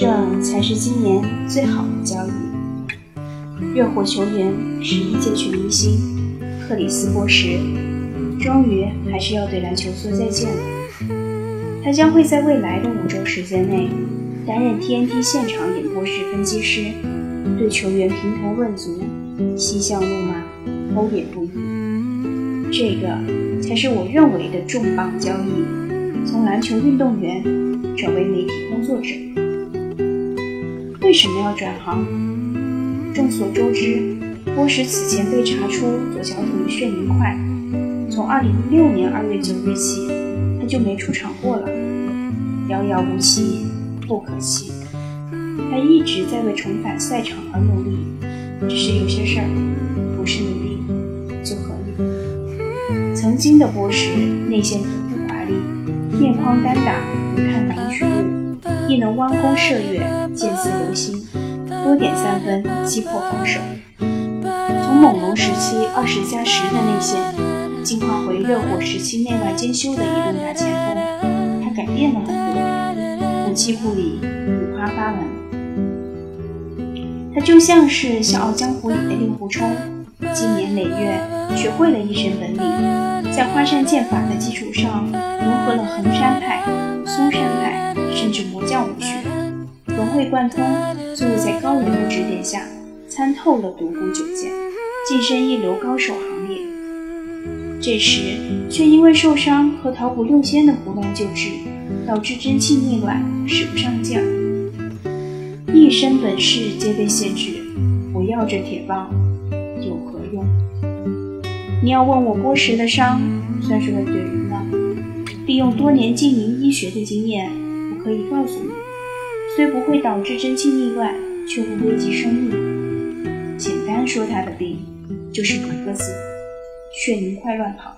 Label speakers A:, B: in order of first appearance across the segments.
A: 这才是今年最好的交易。热火球员十一届全明星克里斯波什，终于还是要对篮球说再见了。他将会在未来的五周时间内担任 TNT 现场演播室分析师，对球员评头论足，嬉笑怒骂，褒贬不一。这个才是我认为的重磅交易：从篮球运动员转为媒体工作者。为什么要转行？众所周知，波什此前被查出左小腿血凝块，从2016年2月9日起，他就没出场过了，遥遥无期，不可期。他一直在为重返赛场而努力，只是有些事儿不是努力就可以。曾经的波什内线突出华丽，面框单打如探囊取物，亦能弯弓射月，箭似流星。多点三分，击破防守。从猛龙时期二十加十的内线，进化回热火时期内外兼修的移动大前锋，他改变了很多。武器库里五花八门，他就像是《笑傲江湖》里的令狐冲，经年累月学会了一身本领，在花山剑法的基础上，融合了衡山派、嵩山派，甚至魔教武学。融会贯通，最后在高人的指点下参透了独孤九剑，晋升一流高手行列。这时却因为受伤和桃谷六仙的胡乱救治，导致真气逆乱，使不上劲儿。一身本事皆被限制，我要这铁棒有何用？你要问我郭什的伤，算是问对人了。利用多年经营医学的经验，可以告诉你。虽不会导致真气逆乱，却会危及生命。简单说，他的病就是一个字：血凝块乱跑。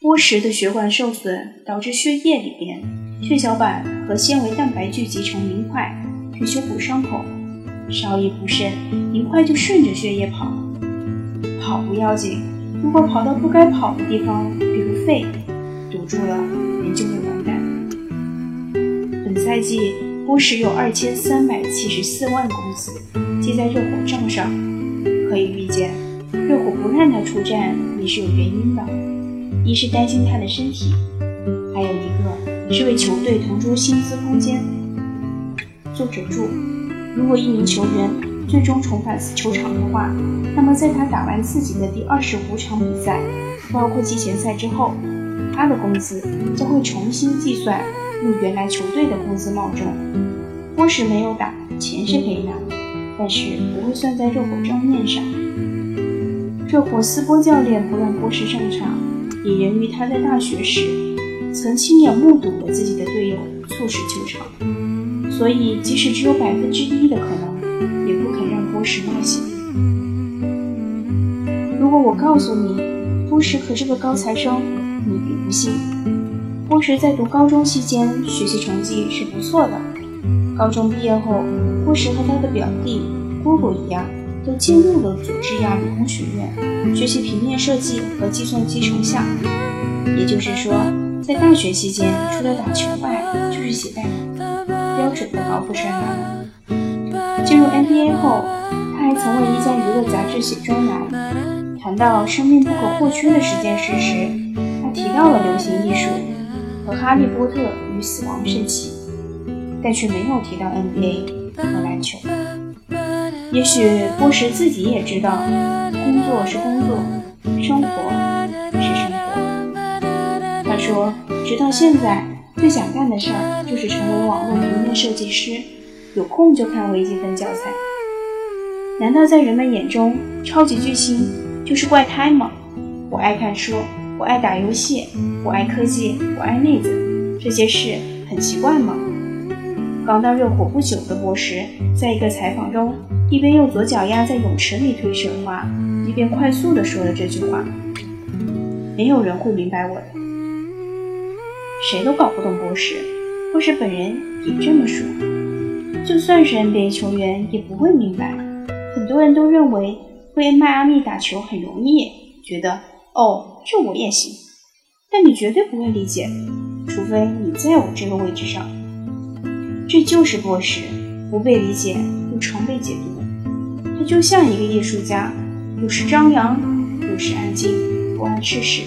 A: 波时的血管受损，导致血液里边血小板和纤维蛋白聚集成凝块，去修补伤口。稍一不慎，凝块就顺着血液跑。跑不要紧，如果跑到不该跑的地方，比如肺，堵住了，人就会。赛季，波什有二千三百七十四万工资记在热火账上。可以预见，热火不让他出战也是有原因的：一是担心他的身体，还有一个是为球队腾出薪资空间。作者注：如果一名球员最终重返球场的话，那么在他打完自己的第二十五场比赛，包括季前赛之后，他的工资将会重新计算。入原来球队的工资帽中，波什没有打，钱是可以拿，但是不会算在热火账面上。热火斯波教练不让波什上场，也源于他在大学时曾亲眼目睹了自己的队友猝死球场，所以即使只有百分之一的可能，也不肯让波什冒险。如果我告诉你，波什可是个高材生，你别不信。波什在读高中期间学习成绩是不错的。高中毕业后，波什和他的表弟、姑姑一样，都进入了佐治亚理工学院学习平面设计和计算机成像。也就是说，在大学期间，除了打球外，就是写代码，标准的高富帅男。进入 NBA 后，他还曾为一家娱乐杂志写专栏。谈到生命不可或缺的十件事时，他提到了流行艺术。和《哈利波特与死亡圣器》，但却没有提到 NBA 和篮球。也许波什自己也知道，工作是工作，生活是生活。他说，直到现在，最想干的事儿就是成为网络平面设计师，有空就看微积分教材。难道在人们眼中，超级巨星就是怪胎吗？我爱看书。我爱打游戏，我爱科技，我爱妹子，这些事很奇怪吗？刚到热火不久的波什，在一个采访中，一边用左脚丫在泳池里推神话，一边快速地说了这句话：“没有人会明白我的，谁都搞不懂波什。”波什本人也这么说。就算是 NBA 球员，也不会明白。很多人都认为回迈阿密打球很容易，觉得。哦，这我也行，但你绝对不会理解，除非你在我这个位置上。这就是波什，不被理解又常被解读。他就像一个艺术家，有时张扬，有时安静，不谙世事。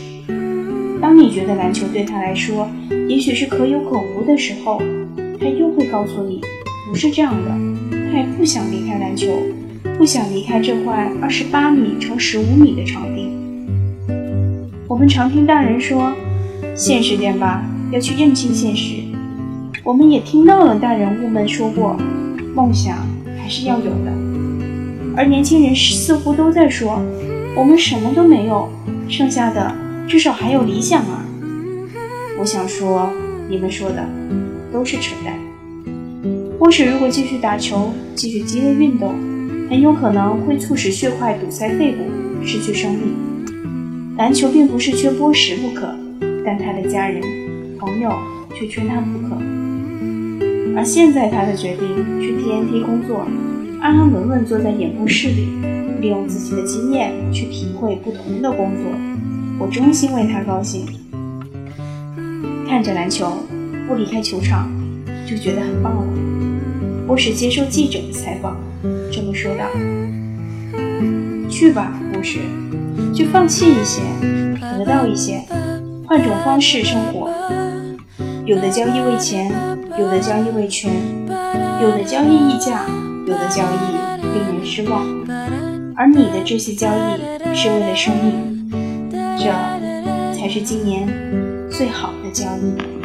A: 当你觉得篮球对他来说也许是可有可无的时候，他又会告诉你，不是这样的。他也不想离开篮球，不想离开这块二十八米乘十五米的场地。我们常听大人说，现实点吧，要去认清现实。我们也听到了大人物们说过，梦想还是要有的。而年轻人似乎都在说，我们什么都没有，剩下的至少还有理想啊。我想说，你们说的都是扯淡。或许如果继续打球，继续激烈运动，很有可能会促使血块堵塞肺部，失去生命。篮球并不是缺波什不可，但他的家人、朋友却缺他不可。而现在他的决定去 TNT 工作，安安稳稳坐在演播室里，利用自己的经验去体会不同的工作。我衷心为他高兴。看着篮球，不离开球场，就觉得很棒了。波什接受记者的采访，这么说道：“去吧，波什，去放弃一些，得到一些，换种方式生活。有的交易为钱。”有的交易为权，有的交易溢价，有的交易令人失望，而你的这些交易是为了生命，这才是今年最好的交易。